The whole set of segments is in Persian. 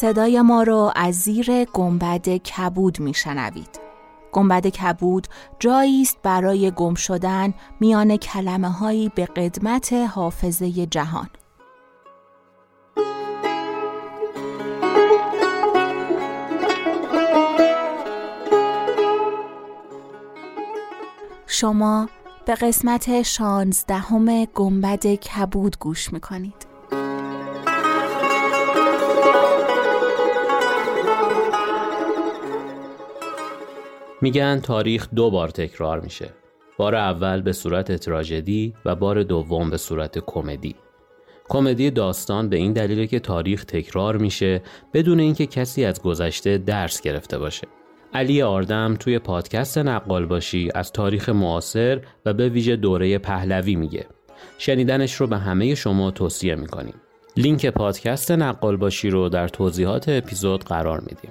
صدای ما رو از زیر گنبد کبود میشنوید. گنبد کبود جایی است برای گم شدن میان کلمه هایی به قدمت حافظه جهان. شما به قسمت شانزدهم گنبد کبود گوش می‌کنید. میگن تاریخ دو بار تکرار میشه. بار اول به صورت تراژدی و بار دوم به صورت کمدی. کمدی داستان به این دلیله که تاریخ تکرار میشه بدون اینکه کسی از گذشته درس گرفته باشه. علی آردم توی پادکست نقال باشی از تاریخ معاصر و به ویژه دوره پهلوی میگه. شنیدنش رو به همه شما توصیه می‌کنیم. لینک پادکست نقال باشی رو در توضیحات اپیزود قرار میدیم.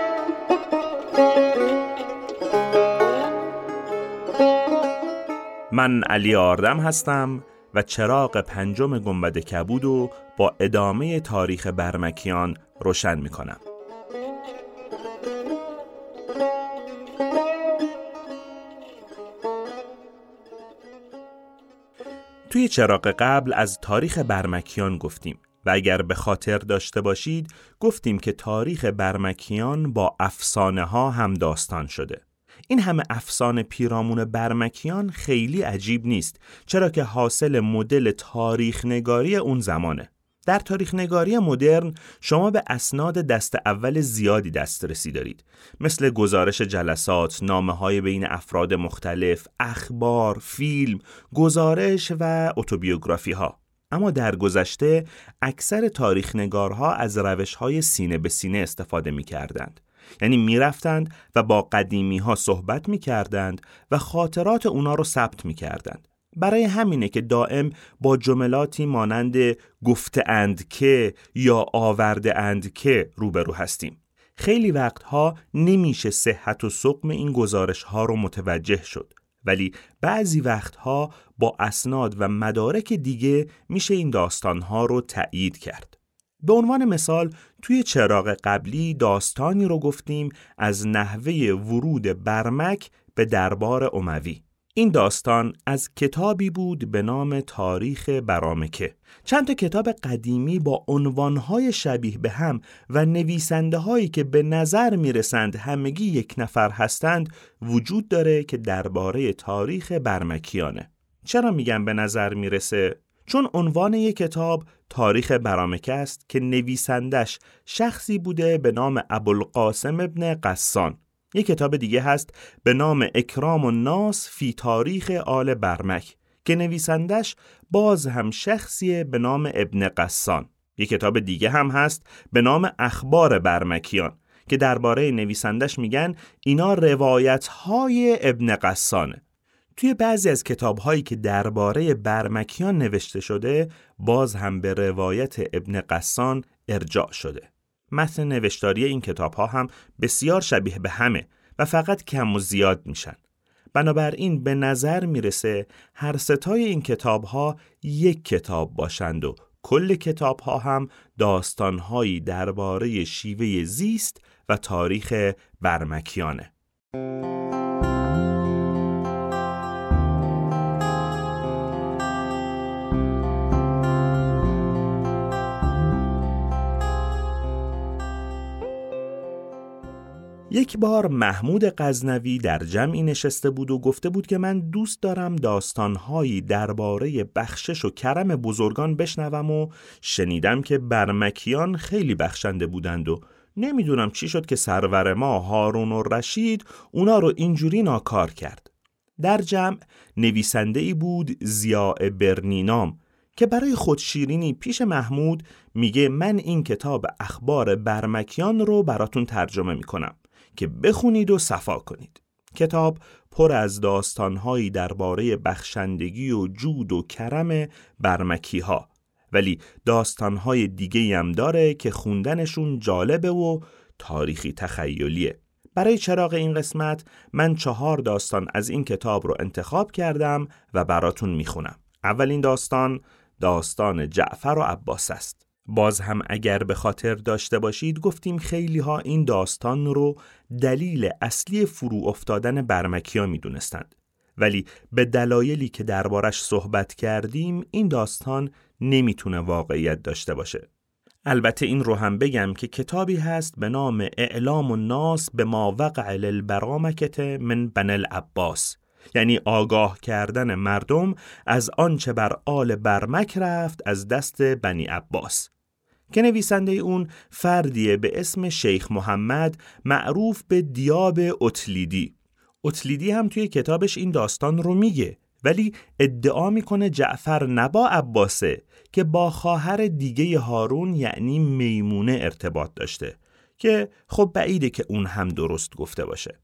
من علی آردم هستم و چراغ پنجم گنبد کبود و با ادامه تاریخ برمکیان روشن می کنم. توی چراغ قبل از تاریخ برمکیان گفتیم و اگر به خاطر داشته باشید گفتیم که تاریخ برمکیان با افسانه ها هم داستان شده. این همه افسانه پیرامون برمکیان خیلی عجیب نیست چرا که حاصل مدل تاریخ نگاری اون زمانه. در تاریخ نگاری مدرن شما به اسناد دست اول زیادی دسترسی دارید. مثل گزارش جلسات، نامه های بین افراد مختلف، اخبار، فیلم، گزارش و اتوبیوگرافی ها اما در گذشته اکثر تاریخ نگارها از روش های سینه به سینه استفاده می کردند. یعنی می‌رفتند و با قدیمی ها صحبت می کردند و خاطرات اونا رو ثبت می کردند. برای همینه که دائم با جملاتی مانند گفته اند که یا آورده اند که روبرو هستیم. خیلی وقتها نمیشه صحت و سقم این گزارش ها رو متوجه شد. ولی بعضی وقتها با اسناد و مدارک دیگه میشه این داستانها رو تایید کرد. به عنوان مثال توی چراغ قبلی داستانی رو گفتیم از نحوه ورود برمک به دربار اموی. این داستان از کتابی بود به نام تاریخ برامکه. چند تا کتاب قدیمی با عنوانهای شبیه به هم و نویسنده هایی که به نظر می‌رسند همگی یک نفر هستند وجود داره که درباره تاریخ برمکیانه. چرا میگم به نظر می‌رسه؟ چون عنوان یک کتاب تاریخ برامکه است که نویسندش شخصی بوده به نام ابوالقاسم ابن قسان یک کتاب دیگه هست به نام اکرام و ناس فی تاریخ آل برمک که نویسندش باز هم شخصی به نام ابن قسان. یک کتاب دیگه هم هست به نام اخبار برمکیان که درباره نویسندش میگن اینا روایت های ابن قسانه. توی بعضی از کتاب هایی که درباره برمکیان نوشته شده باز هم به روایت ابن قسان ارجاع شده. متن نوشتاری این کتاب ها هم بسیار شبیه به همه و فقط کم و زیاد میشن. بنابراین به نظر می‌رسه هر ستای این کتاب ها یک کتاب باشند و کل کتاب ها هم داستان هایی درباره شیوه زیست و تاریخ برمکیانه. یک بار محمود غزنوی در جمعی نشسته بود و گفته بود که من دوست دارم داستانهایی درباره بخشش و کرم بزرگان بشنوم و شنیدم که برمکیان خیلی بخشنده بودند و نمی‌دونم چی شد که سرور ما هارون و رشید اونا رو اینجوری ناکار کرد. در جمع نویسنده ای بود زیاء برنینام که برای خودشیرینی پیش محمود میگه من این کتاب اخبار برمکیان رو براتون ترجمه می‌کنم که بخونید و صفا کنید. کتاب پر از داستانهایی درباره بخشندگی و جود و کرم برمکی ها ولی داستانهای دیگه هم داره که خوندنشون جالبه و تاریخی تخیلیه. برای چراغ این قسمت من چهار داستان از این کتاب رو انتخاب کردم و براتون می‌خونم. اولین داستان داستان جعفر و عباس است. باز هم اگر به خاطر داشته باشید گفتیم خیلی ها این داستان رو دلیل اصلی فرو افتادن برمکیا می دونستند. ولی به دلایلی که دربارش صحبت کردیم این داستان نمی‌تونه واقعیت داشته باشه. البته این رو هم بگم که کتابی هست به نام اعلام الناس به ما وقع للبرامکت من بن العباس یعنی آگاه کردن مردم از آنچه بر آل برمک رفت از دست بنی عباس که نویسنده اون فردیه به اسم شیخ محمد معروف به دیاب اتلیدی. اتلیدی هم توی کتابش این داستان رو میگه ولی ادعا می‌کنه جعفر نبا عباسه که با خواهر دیگه هارون یعنی میمونه ارتباط داشته که خب بعیده که اون هم درست گفته باشه.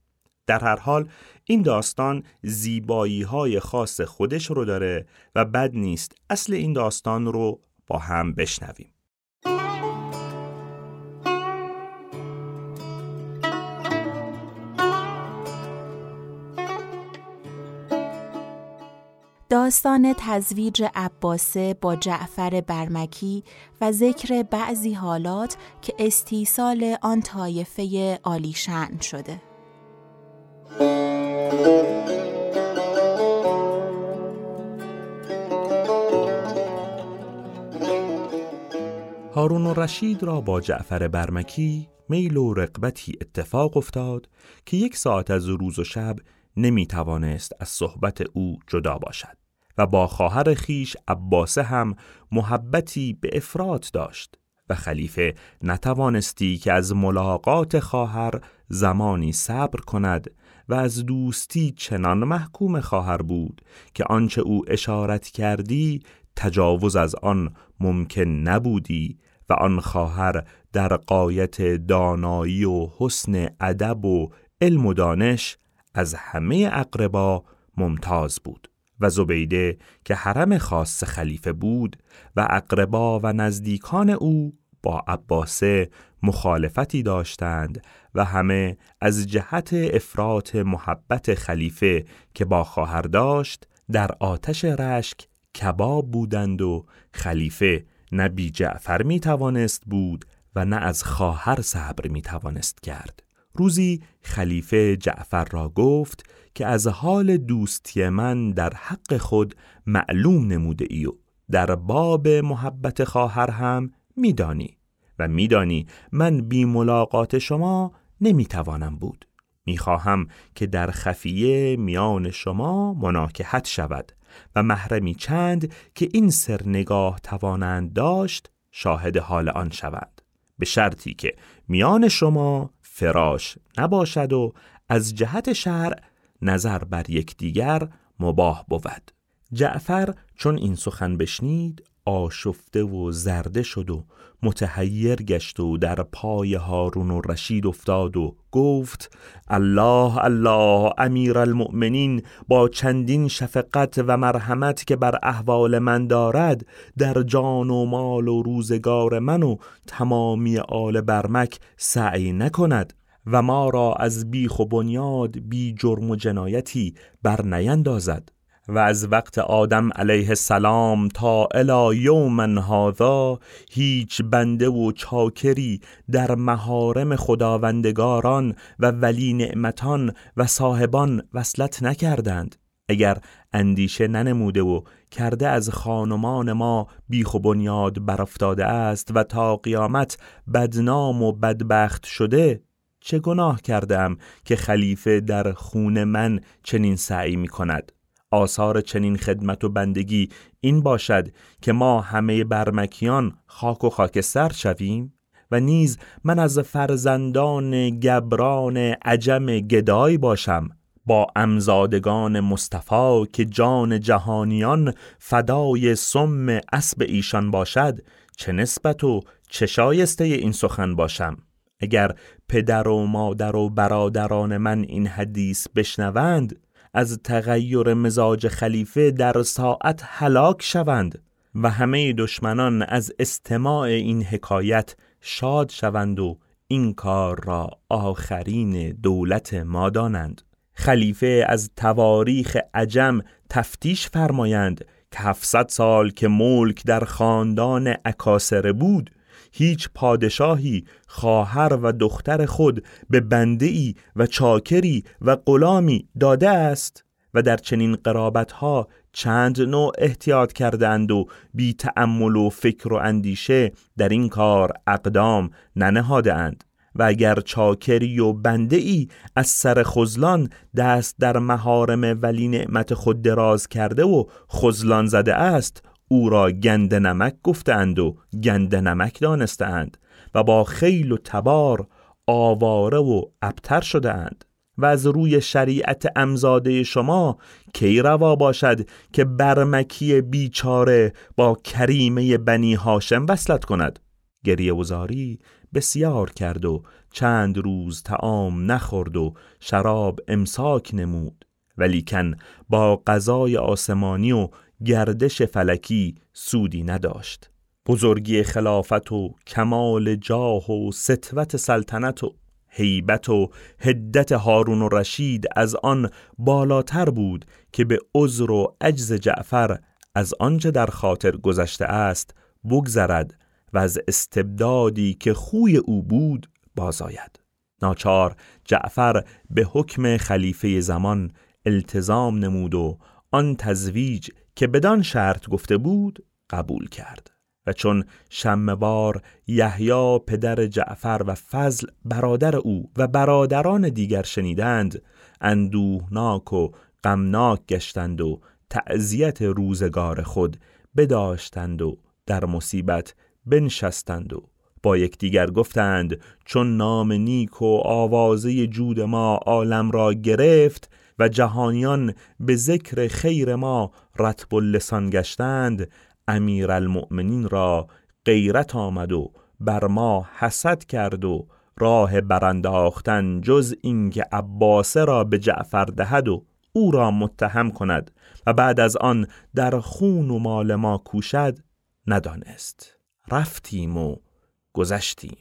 در هر حال این داستان زیبایی های خاص خودش رو داره و بد نیست اصل این داستان رو با هم بشنویم. داستان تزویج عباسه با جعفر برمکی و ذکر بعضی حالات که استیصال آن طایفه عالیشن شده. هارون و رشید را با جعفر برمکی میل و رقبتی اتفاق افتاد که یک ساعت از روز و شب نمی توانست از صحبت او جدا باشد. و با خواهر خیش عباسه هم محبتی به افراد داشت و خلیفه نتوانستی که از ملاقات خواهر زمانی صبر کند و از دوستی چنان محکوم خواهر بود که آنچه او اشارت کردی تجاوز از آن ممکن نبودی و آن خواهر در قایت دانایی و حسن ادب و علم و دانش از همه اقربا ممتاز بود. و زبیده که حرم خاص خلیفه بود و اقربا و نزدیکان او با عباسه مخالفتی داشتند و همه از جهت افراط محبت خلیفه که با خواهر داشت در آتش رشک کباب بودند و خلیفه نه بی جعفر می توانست بود و نه از خواهر صبر می توانست کرد. روزی خلیفه جعفر را گفت که از حال دوستی من در حق خود معلوم نموده ای و در باب محبت خواهر هم میدانی. و میدانی من بی ملاقات شما نمی‌توانم بود. می‌خواهم که در خفیه میان شما مناکحت شود و محرمی چند که این سر نگاه توانند داشت شاهد حال آن شود به شرطی که میان شما فراش نباشد و از جهت شرع نظر بر یکدیگر مباه بود. جعفر چون این سخن بشنید آشفته و زرده شد و متحیر گشت و در پای هارون و رشید افتاد و گفت الله الله امیر المؤمنین با چندین شفقت و مرحمت که بر احوال من دارد در جان و مال و روزگار من و تمامی آل برمک سعی نکند و ما را از بیخ و بنیاد بی جرم و جنایتی بر نیندازد و از وقت آدم علیه السلام تا الی یوم هذا هیچ بنده و چاکری در مهارم خداوندگاران و ولی نعمتان و صاحبان وصلت نکردند. اگر اندیشه ننموده و کرده از خانمان ما بیخ و بنیاد برافتاده است و تا قیامت بدنام و بدبخت شده چه گناه کردم که خلیفه در خون من چنین سعی می کند آثار چنین خدمت و بندگی این باشد که ما همه برمکیان خاک و خاکستر شویم؟ و نیز من از فرزندان گبران عجم گدای باشم با امزادگان مصطفی که جان جهانیان فدای سم اسب ایشان باشد چه نسبت و چه شایسته این سخن باشم؟ اگر پدر و مادر و برادران من این حدیث بشنوند از تغییر مزاج خلیفه در ساعت هلاک شوند و همه دشمنان از استماع این حکایت شاد شوند و این کار را آخرین دولت ما دانند. خلیفه از تواریخ عجم تفتیش فرمایند که 700 سال که ملک در خاندان اکاسره بود هیچ پادشاهی خواهر و دختر خود به بنده و چاکری و غلامی داده است و در چنین قرابت ها چند نوع احتیاط کردند و بی تأمل و فکر و اندیشه در این کار اقدام ننهاده اند و اگر چاکری و بنده ای از سر خزلان دست در مهارم ولی نعمت خود دراز کرده و خزلان زده است او را گند نمک گفتند و گند نمک دانستند و با خیل و تبار آواره و ابتر شده و از روی شریعت امزاده شما کی روا باشد که برمکی بیچاره با کریمه بنی هاشم وصلت کند؟ گریه وزاری بسیار کرد و چند روز تعام نخورد و شراب امساک نمود ولیکن با غذای آسمانی و گردش فلکی سودی نداشت. بزرگی خلافت و کمال جاه و سطوت سلطنت و هیبت و هدت هارون و رشید از آن بالاتر بود که به عذر و عجز جعفر از آنچه در خاطر گذشته است بگذرد و از استبدادی که خوی او بود بازآید. ناچار جعفر به حکم خلیفه زمان التزام نمود و آن تزویج که بدان شرط گفته بود قبول کرد و چون شمبار یحیی پدر جعفر و فضل برادر او و برادران دیگر شنیدند اندوهناک و غمناک گشتند و تعذیت روزگار خود بداشتند و در مصیبت بنشستند و با یکدیگر گفتند چون نام نیک و آوازه جود ما عالم را گرفت و جهانیان به ذکر خیر ما رتب اللسان گشتند امیر المؤمنین را غیرت آمد و بر ما حسد کرد و راه برانداختن جز اینکه عباسه را به جعفر دهد و او را متهم کند و بعد از آن در خون و مال ما کوشد ندانست. رفتیم و گذشتیم.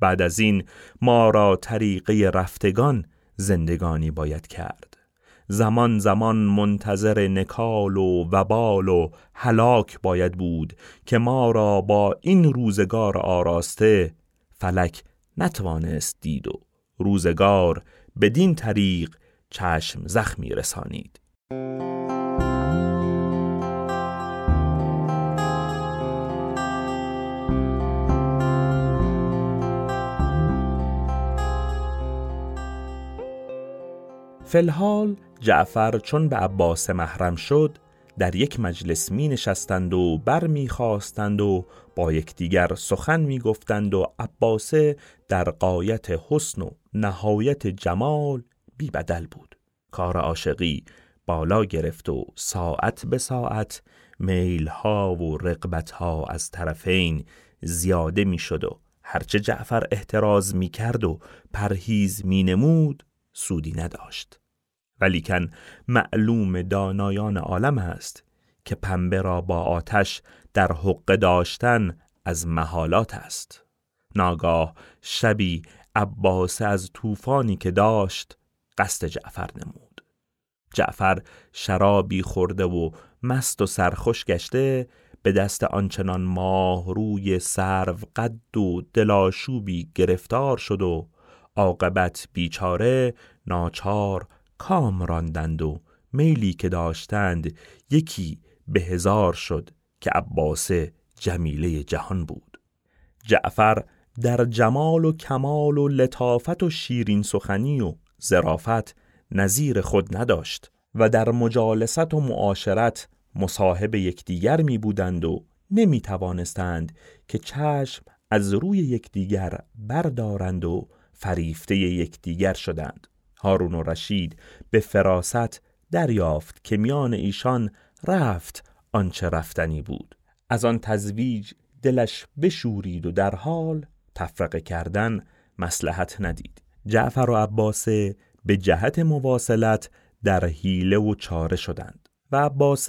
بعد از این ما را طریقه رفتگان زندگانی باید کرد. زمان زمان منتظر نکال و وبال و هلاک باید بود که ما را با این روزگار آراسته فلک نتوانست دید و روزگار بدین طریق چشم زخمی رسانید. فلحال جعفر چون به عباس محرم شد در یک مجلس می نشستند و بر می خواستند و با یکدیگر سخن می گفتند و عباسه در قایت حسن و نهایت جمال بی بدل بود. کار عاشقی بالا گرفت و ساعت به ساعت میلها و رقبتها از طرفین زیاده می شد و هرچه جعفر احتراز می کرد و پرهیز می نمود سودی نداشت. ولیکن معلوم دانایان عالم است که پنبه را با آتش در حق داشتن از محالات است. ناگاه شبی عباس از طوفانی که داشت قصد جعفر نمود. جعفر شرابی خورده و مست و سرخوش گشته به دست آنچنان ماه روی سرو قد و دلاشوبی گرفتار شد و عاقبت بیچاره ناچار کام راندند و میلی که داشتند یکی به هزار شد که عباس جمیله جهان بود. جعفر در جمال و کمال و لطافت و شیرین سخنی و زرافت نظیر خود نداشت و در مجالست و معاشرت مصاحب یکدیگر می بودند و نمی توانستند که چشم از روی یکدیگر بردارند و فریفته یکدیگر شدند. هارون و رشید به فراست دریافت که میان ایشان رفت آنچه رفتنی بود. از آن تزویج دلش بشورید و در حال تفرقه کردن مسلحت ندید. جعفر و عباسه به جهت مواصلت در حیله و چاره شدند و عباس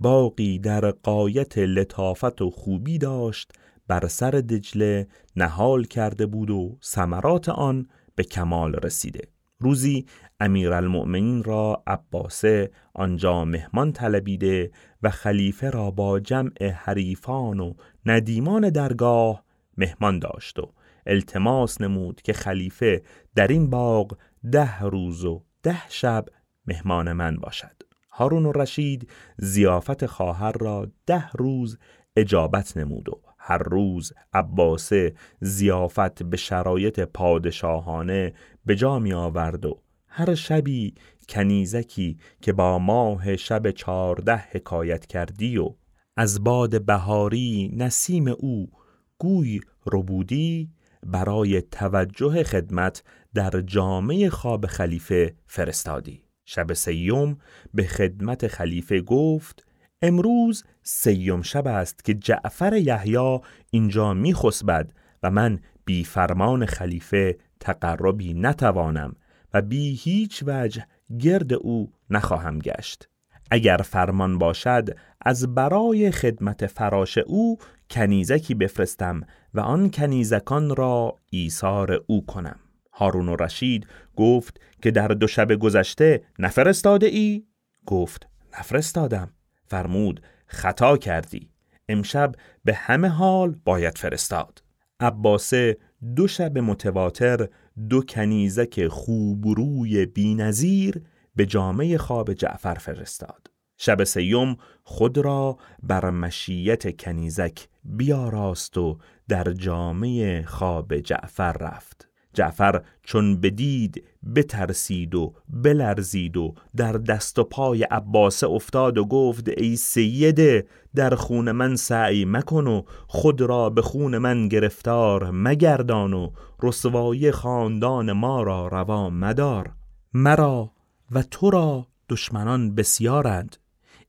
باقی در قایت لطافت و خوبی داشت بر سر دجله نهال کرده بود و ثمرات آن به کمال رسیده. روزی امیرالمؤمنین را عباسه آنجا مهمان طلبیده و خلیفه را با جمع حریفان و ندیمان درگاه مهمان داشت و التماس نمود که خلیفه در این باغ ده روز و ده شب مهمان من باشد. هارون و رشید زیافت خواهر را ده روز اجابت نمود و هر روز عباسه زیافت به شرایط پادشاهانه به جا می آورد و هر شبی کنیزکی که با ماه شب چارده حکایت کردی و از باد بهاری نسیم او گوی ربودی برای توجه خدمت در جامعه خواب خلیفه فرستادی. شب سیوم به خدمت خلیفه گفت امروز سیوم شب است که جعفر یحیی اینجا میخسبد و من بی فرمان خلیفه تقربی نتوانم و بی هیچ وجه گرد او نخواهم گشت. اگر فرمان باشد از برای خدمت فراش او کنیزکی بفرستم و آن کنیزکان را ایثار او کنم. هارون و رشید گفت که در دو شب گذشته نفرستاده ای؟ گفت نفرستادم. فرمود خطا کردی. امشب به همه حال باید فرستاد. عباسه دو شب متواتر دو کنیزک خوبروی بینظیر به جامعه خواب جعفر فرستاد. شب سیوم خود را بر مشیت کنیزک بیاراست و در جامعه خواب جعفر رفت. جعفر چون بدید بترسید و بلرزید و در دست و پای عباسه افتاد و گفت ای سیده در خون من سعی مکن و خود را به خون من گرفتار مگردان و رسوایی خاندان ما را روا مدار. مرا و تو را دشمنان بسیارند.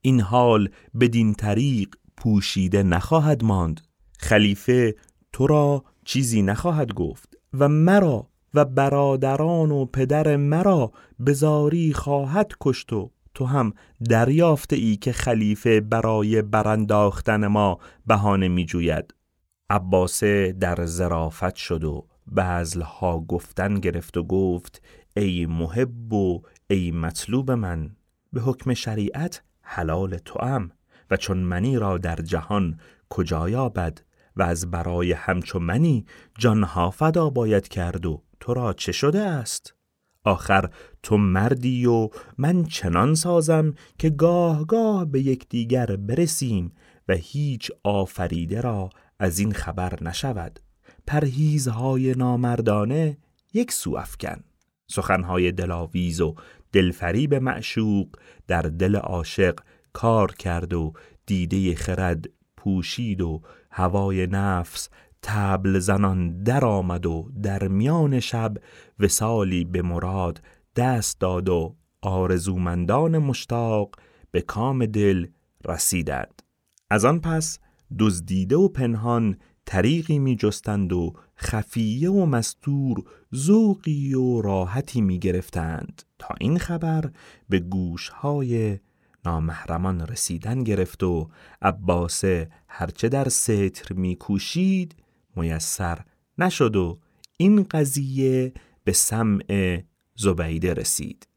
این حال بدین طریق پوشیده نخواهد ماند. خلیفه تو را چیزی نخواهد گفت. و مرا و برادران و پدر مرا بزاری خواهد کشت و تو هم دریافته ای که خلیفه برای برانداختن ما بهانه می جوید عباسه در زرافت شد و بعضلها گفتن گرفت و گفت ای محب و ای مطلوب من به حکم شریعت حلال توام و چون منی را در جهان کجا یابد؟ و از برای همچو منی جانها فدا باید کرد و تو را چه شده است؟ آخر تو مردی و من چنان سازم که گاه گاه به یکدیگر برسیم و هیچ آفریده را از این خبر نشود پرهیزهای نامردانه یک سو افکن سخنهای دلاویز و دلفریب معشوق در دل عاشق کار کرد و دیده خرد پوشید و هوای نفس تبل زنان در آمد و در میان شب وسالی به مراد دست داد و آرزومندان مشتاق به کام دل رسیدند. از آن پس دزدیده و پنهان طریقی می جستند و خفیه و مستور ذوقی و راحتی می گرفتند تا این خبر به گوشهای نامحرمان رسیدن گرفت و عباسه هرچه در ستر می کوشید میسر نشد و این قضیه به سمع زبیده رسید.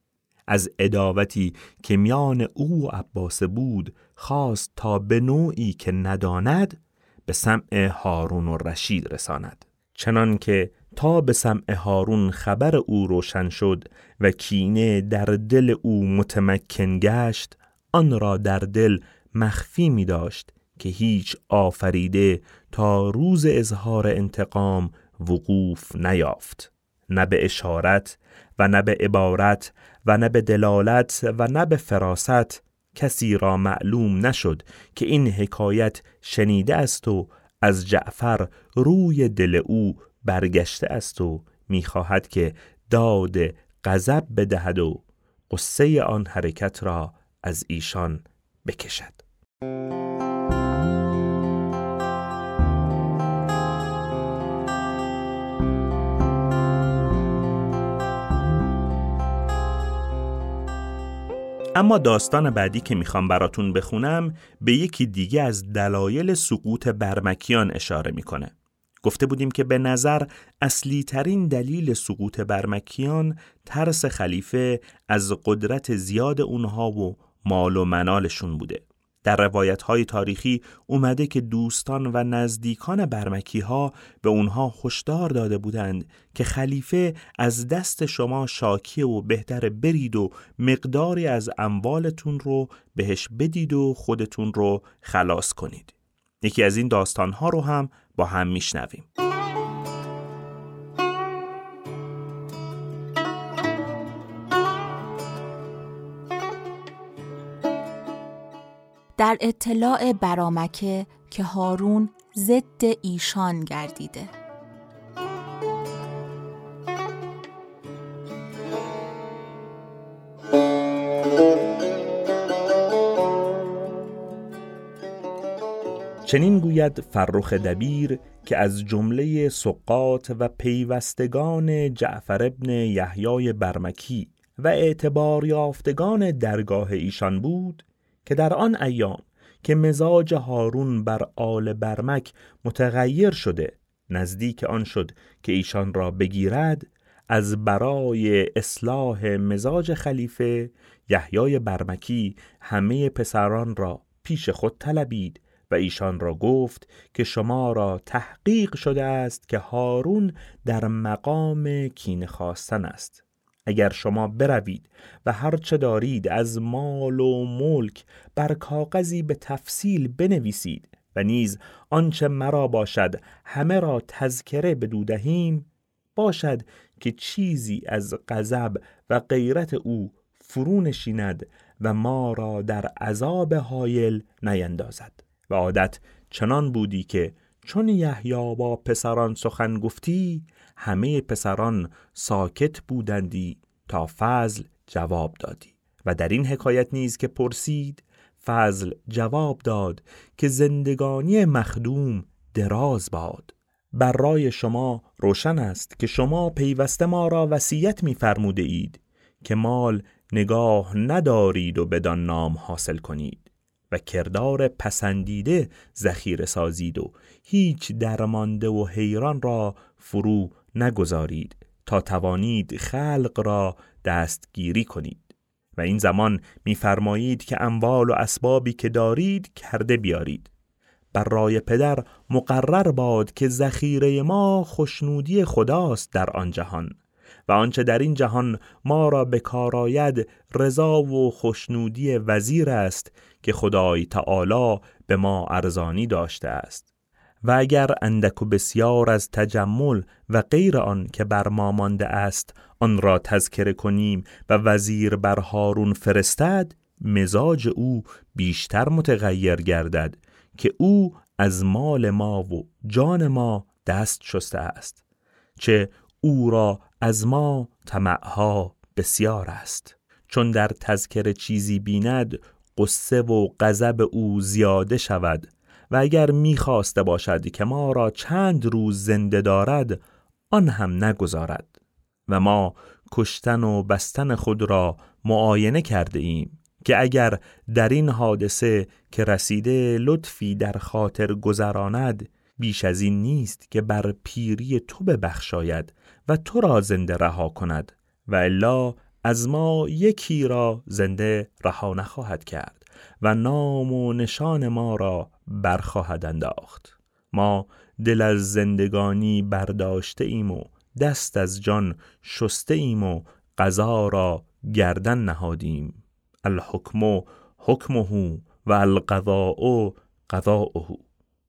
از اداوتی که میان او و عباسه بود خواست تا به نوعی که نداند به سمع هارون و رشید رساند. چنان که تا به سمع هارون خبر او روشن شد و کینه در دل او متمکن گشت آن را در دل مخفی می داشت که هیچ آفریده تا روز اظهار انتقام وقوف نیافت. نه به اشارت و نه به عبارت و نه به دلالت و نه به فراست کسی را معلوم نشد که این حکایت شنیده است و از جعفر روی دل او برگشته است و می‌خواهد که داد غضب بدهد و قصه آن حرکت را از ایشان بکشد اما داستان بعدی که می‌خوام براتون بخونم به یکی دیگه از دلایل سقوط برمکیان اشاره می‌کنه. گفته بودیم که به نظر اصلی ترین دلیل سقوط برمکیان ترس خلیفه از قدرت زیاد اونها و مال و منالشون بوده. در روایت های تاریخی اومده که دوستان و نزدیکان برمکی ها به اونها هشدار داده بودند که خلیفه از دست شما شاکی و بهتر برید و مقداری از اموالتون رو بهش بدید و خودتون رو خلاص کنید. یکی از این داستان ها رو هم با هم میشنویم. در اطلاع برامکه که هارون ضد ایشان گردیده. چنین گوید فرخ دبیر که از جمله سقات و پیوستگان جعفر ابن یحیای برمکی و اعتبار یافتگان درگاه ایشان بود که در آن ایام که مزاج هارون بر آل برمک متغیر شده نزدیک آن شد که ایشان را بگیرد از برای اصلاح مزاج خلیفه یحیای برمکی همه پسران را پیش خود طلبید و ایشان را گفت که شما را تحقیق شده است که هارون در مقام کین خواستن است. اگر شما بروید و هر چه دارید از مال و ملک بر کاغذی به تفصیل بنویسید و نیز آنچه مرا باشد همه را تذکره بدودهیم باشد که چیزی از غضب و غیرت او فرو نشیند و ما را در عذاب حایل نیندازد. و عادت چنان بودی که چون یحیی با پسران سخن گفتی همه پسران ساکت بودندی تا فضل جواب دادی. و در این حکایت نیز که پرسید فضل جواب داد که زندگانی مخدوم دراز باد. بر رای شما روشن است که شما پیوسته ما را وصیت می‌فرموده اید که مال نگاه ندارید و بدان نام حاصل کنید و کردار پسندیده ذخیره سازید و هیچ درمانده و حیران را فرو نگذارید تا توانید خلق را دستگیری کنید و این زمان میفرمایید که اموال و اسبابی که دارید کرده بیارید. بر رای پدر مقرر باد که ذخیره ما خوشنودی خداست در آن جهان و آنچه در این جهان ما را به کار آید رضا و خوشنودی وزیر است که خدای تعالی به ما ارزانی داشته است. و اگر اندک و بسیار از تجمل و غیر آن که بر ما مانده است آن را تذکره کنیم و وزیر بر هارون فرستد مزاج او بیشتر متغیر گردد که او از مال ما و جان ما دست شسته است چه او را از ما طمعها بسیار است. چون در تذکر چیزی بیند قصه و غضب او زیاده شود و اگر می‌خواسته باشد که ما را چند روز زنده دارد آن هم نگذارد و ما کشتن و بستن خود را معاینه کرده ایم که اگر در این حادثه که رسیده لطفی در خاطر گذراند بیش از این نیست که بر پیری تو ببخشاید و تو را زنده رها کند و الا از ما یکی را زنده رها نخواهد کرد. و نام و نشان ما را برخواهد انداخت. ما دل از زندگانی برداشته ایم و دست از جان شسته ایم و قضا را گردن نهادیم. الحکم حکمه و القضاء قضاؤه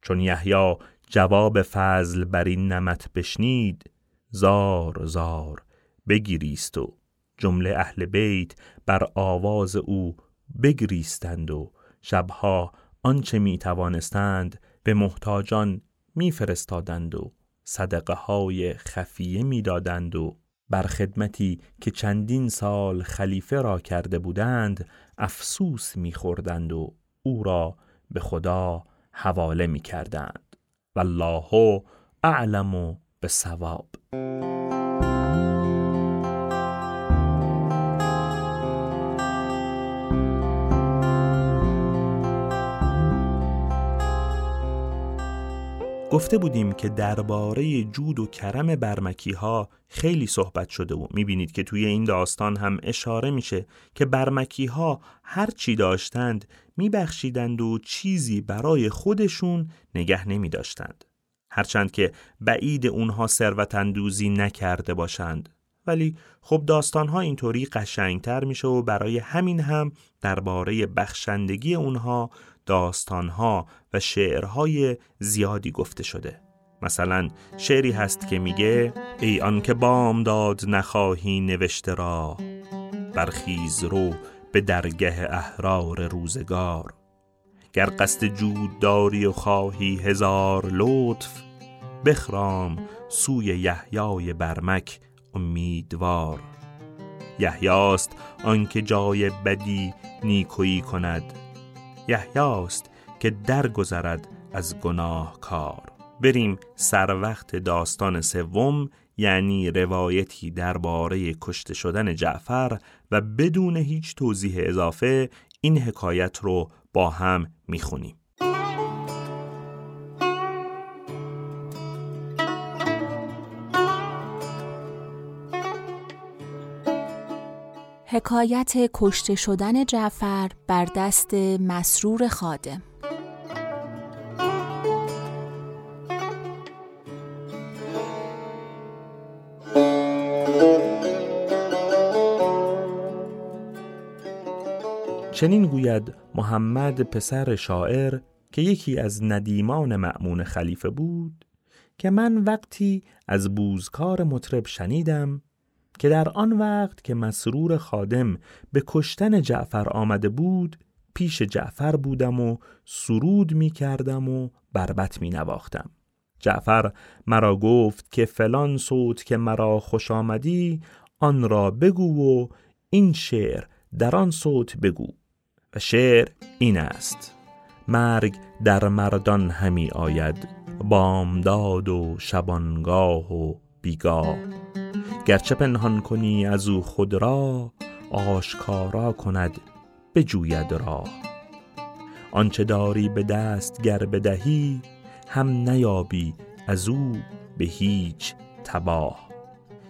چون یحیی جواب فضل بر این نمت بشنید زار زار بگیریست و جمله اهل بیت بر آواز او بگریستند و شبها آنچه می توانستند به محتاجان میفرستادند و صدقه های خفیه می‌دادند و بر خدمتی که چندین سال خلیفه را کرده بودند افسوس میخوردند و او را به خدا حواله می‌کردند. والله اعلم به ثواب گفته بودیم که درباره جود و کرم برمکی ها خیلی صحبت شده و می‌بینید که توی این داستان هم اشاره میشه که برمکی ها هر چی داشتند میبخشیدند و چیزی برای خودشون نگه نمیداشتند. هرچند که بعید اونها ثروت اندوزی نکرده باشند ولی خب داستانها اینطوری قشنگتر میشه و برای همین هم درباره بخشندگی اونها داستانها و شعرهای زیادی گفته شده. مثلا شعری هست که میگه ای آن که بام داد نخواهی نوشته را برخیز رو به درگه احرار روزگار. گر قصد جود داری و خواهی هزار لطف بخرام سوی یحیای برمک امیدوار. یحیاست آنکه جای بدی نیکویی کند. یحیاست که درگذرد از گناه کار بریم سر وقت داستان سوم یعنی روایتی درباره کشته شدن جعفر و بدون هیچ توضیح اضافه این حکایت رو با هم می‌خونیم. حکایت کشته شدن جعفر بر دست مسرور خادم. چنین گوید محمد پسر شاعر که یکی از ندیمان معمون خلیفه بود که من وقتی از بوزکار مطرب شنیدم که در آن وقت که مسرور خادم به کشتن جعفر آمده بود پیش جعفر بودم و سرود می کردم و بربت می نواختم. جعفر مرا گفت که فلان صوت که مرا خوش آمدی آن را بگو و این شعر در آن صوت بگو و شعر این است مرگ در مردان همی آید بامداد و شبانگاه و بیگاه. گرچه پنهان کنی از او خود را آشکارا کند بجوید راه. آنچه داری به دست گر بدهی هم نیابی از او به هیچ تباه.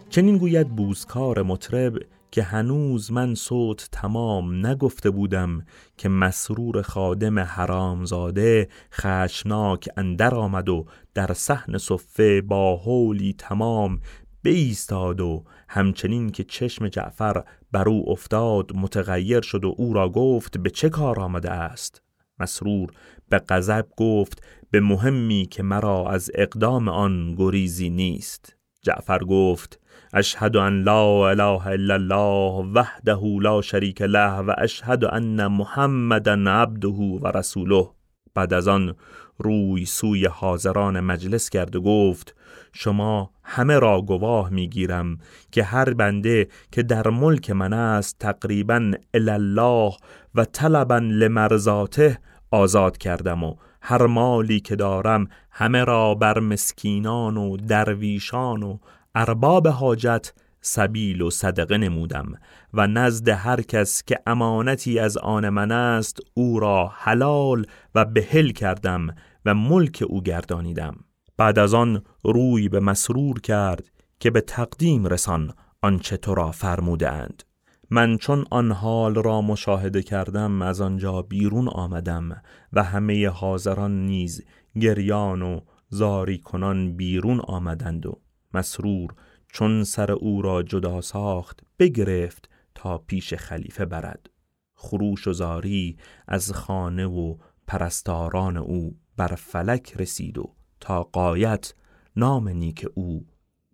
چنین گوید بوزکار مطرب که هنوز من صوت تمام نگفته بودم که مسرور خادم حرامزاده خشناک اندر آمد و در صحن صفه با حولی تمام بیستاد و همچنین که چشم جعفر بر او افتاد متغیر شد و او را گفت به چه کار آمده است؟ مسرور به غضب گفت به مهمی که مرا از اقدام آن گریزی نیست. جعفر گفت اشهد ان لا اله الا الله وحده لا شریک له و اشهد ان محمدا عبده و رسوله. بعد از آن روی سوی حاضران مجلس کرد و گفت شما همه را گواه می‌گیرم که هر بنده که در ملک من است تقریبا الله و طلبا لمرزاته آزاد کردم و هر مالی که دارم همه را بر مسکینان و درویشان و ارباب حاجت سبیل و صدقه نمودم و نزد هر کس که امانتی از آن من است او را حلال و بهل کردم و ملک او گردانیدم. بعد از آن روی به مسرور کرد که به تقدیم رسان آنچه تو را فرمودند من چون آن حال را مشاهده کردم از آنجا بیرون آمدم و همه حاضران نیز گریان و زاری کنان بیرون آمدند و مسرور چون سر او را جدا ساخت بگرفت تا پیش خلیفه برد. خروش و زاری از خانه و پرستاران او بر فلک رسید و تا قایت نام نیک او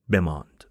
بماند.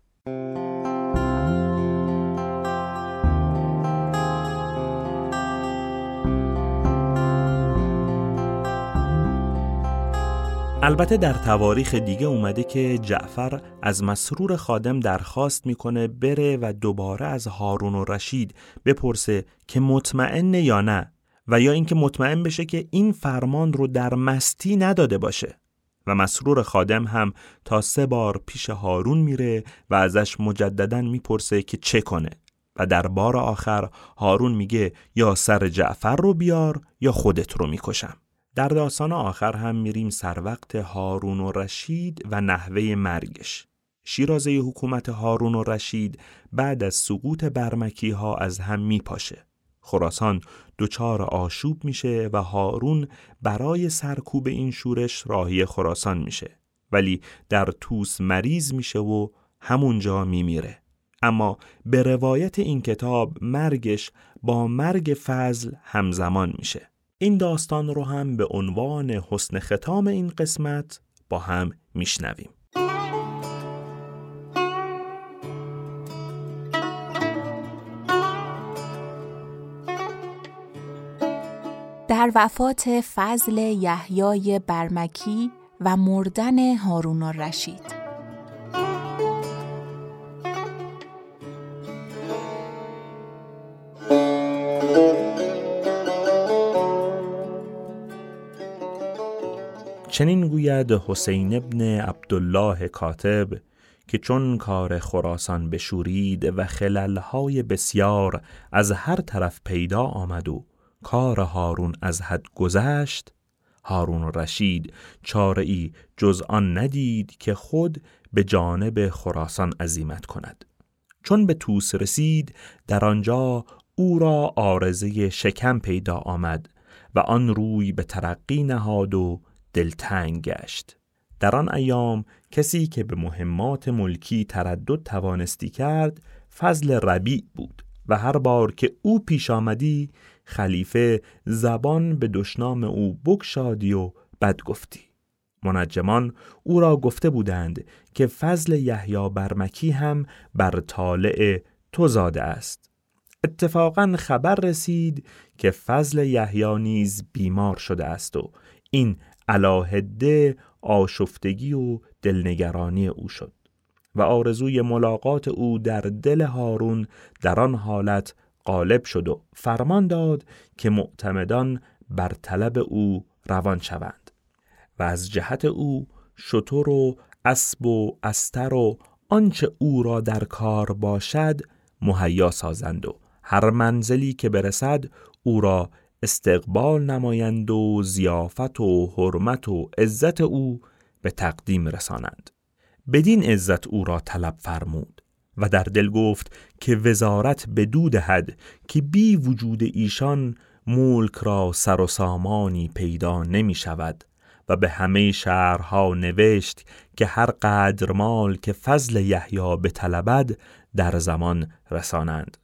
البته در تواریخ دیگه اومده که جعفر از مسرور خادم درخواست می‌کنه بره و دوباره از هارون و رشید بپرسه که مطمئن یا نه و یا اینکه مطمئن بشه که این فرمان رو در مستی نداده باشه. و مسرور خادم هم تا سه بار پیش هارون میره و ازش مجددا می‌پرسه که چه کنه. و در بار آخر هارون میگه یا سر جعفر رو بیار یا خودت رو می‌کشم. در داستان آخر هم میریم سر وقت هارون و رشید و نحوه مرگش. شیرازه حکومت هارون و رشید بعد از سقوط برمکی ها از هم میپاشه. خراسان دچار آشوب میشه و هارون برای سرکوب این شورش راهی خراسان میشه. ولی در توس مریض میشه و همونجا میمیره. اما به روایت این کتاب مرگش با مرگ فضل همزمان میشه. این داستان رو هم به عنوان حسن ختام این قسمت با هم میشنویم. در وفات فضل یحیای برمکی و مردن هارون الرشید. چنین گوید حسین ابن عبدالله کاتب که چون کار خراسان بشورید و خللهای بسیار از هر طرف پیدا آمد و کار هارون از حد گذشت هارون رشید چاره ای جز آن ندید که خود به جانب خراسان عزیمت کند. چون به توس رسید در آنجا او را آرزه شکم پیدا آمد و آن روی به ترقی نهاد و دلتنگ گشت. در آن ایام کسی که به مهمات ملکی تردد توانستی کرد فضل ربیع بود و هر بار که او پیش آمدی خلیفه زبان به دشنام او بکشادی و بد گفتی. منجمان او را گفته بودند که فضل یحیی برمکی هم بر طالع تو زاده است. اتفاقا خبر رسید که فضل یحیی نیز بیمار شده است و این علاهده آشفتگی و دلنگرانی او شد و آرزوی ملاقات او در دل هارون در آن حالت غالب شد و فرمان داد که معتمدان بر طلب او روان شوند و از جهت او شطور و اسب و استر و آنچه او را در کار باشد مهیا سازند و هر منزلی که برسد او را استقبال نمایند و زیافت و حرمت و عزت او به تقدیم رسانند. بدین عزت او را طلب فرمود و در دل گفت که وزارت به دود هد که بی وجود ایشان ملک را سر و سامانی پیدا نمی شود و به همه شهرها نوشت که هر قدر مال که فضل یحیی به طلبد در زمان رسانند.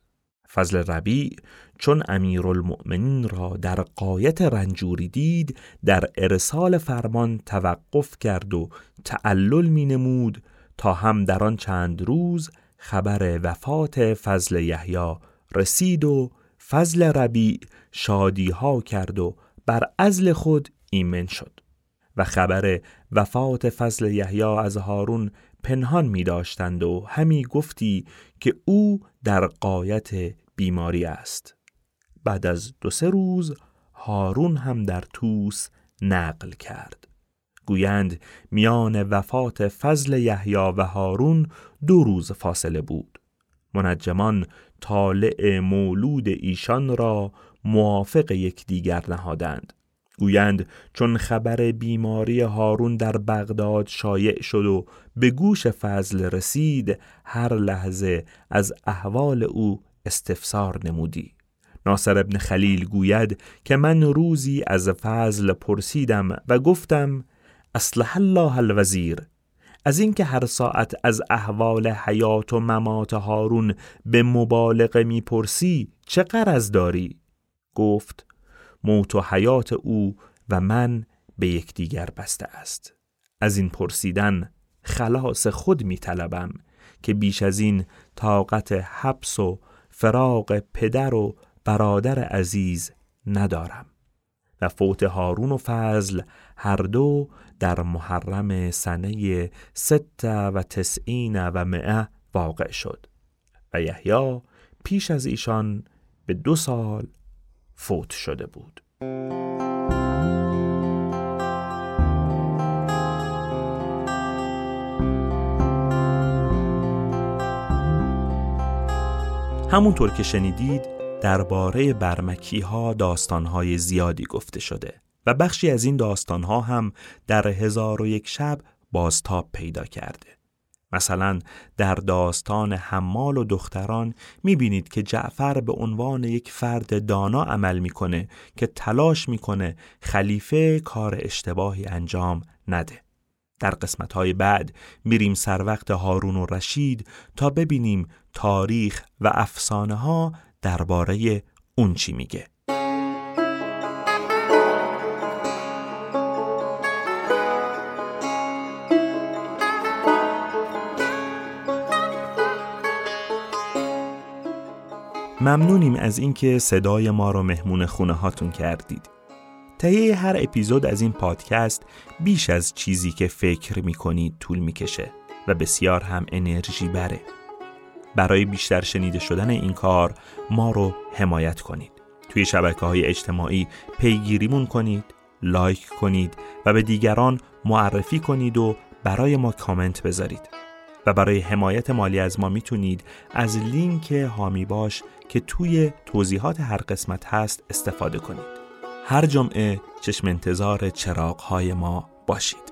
فضل ربیع چون امیرالمؤمنین را در قایت رنجوری دید در ارسال فرمان توقف کرد و تعلل می نمود تا هم در آن چند روز خبر وفات فضل یحیی رسید و فضل ربیع شادی ها کرد و بر ازل خود ایمن شد و خبر وفات فضل یحیی از هارون پنهان می داشتند و همی گفتی که او در قایت بیماری است. بعد از دو سه روز هارون هم در توس نقل کرد. گویند میان وفات فضل یحیی و هارون دو روز فاصله بود. منجمان طالع مولود ایشان را موافق یکدیگر نهادند. گویند چون خبر بیماری هارون در بغداد شایع شد و به گوش فضل رسید هر لحظه از احوال او استفسار نمودی. ناصر ابن خلیل گوید که من روزی از فضل پرسیدم و گفتم اصلح الله الوزیر. از اینکه هر ساعت از احوال حیات و ممات هارون به مبالغه می‌پرسی چه قرض داری؟ گفت موت و حیات او و من به یکدیگر بسته است. از این پرسیدن خلاص خود می طلبم که بیش از این طاقت حبس و فراق پدر و برادر عزیز ندارم و فوت هارون و فضل هر دو در محرم سنه ست و تسعین و مئه واقع شد و یحیی پیش از ایشان به دو سال فوت شده بود. همونطور که شنیدید درباره برمکی ها داستان های زیادی گفته شده و بخشی از این داستان ها هم در هزار و یک شب بازتاب پیدا کرده. مثلا در داستان حمال و دختران می‌بینید که جعفر به عنوان یک فرد دانا عمل می‌کنه که تلاش می‌کنه خلیفه کار اشتباهی انجام نده. در قسمت های بعد میریم سر وقت هارون و رشید تا ببینیم تاریخ و افسانه ها درباره اون چی میگه. ممنونیم از اینکه صدای ما رو مهمون خونه هاتون کردید. تهیه هر اپیزود از این پادکست بیش از چیزی که فکر می‌کنید طول می‌کشه و بسیار هم انرژی بره. برای بیشتر شنیده شدن این کار ما رو حمایت کنید. توی شبکه های اجتماعی پیگیریمون کنید، لایک کنید و به دیگران معرفی کنید و برای ما کامنت بذارید. و برای حمایت مالی از ما می‌تونید از لینک هامی باش که توی توضیحات هر قسمت هست استفاده کنید. هر جمعه چشم انتظار چراغ ما باشید.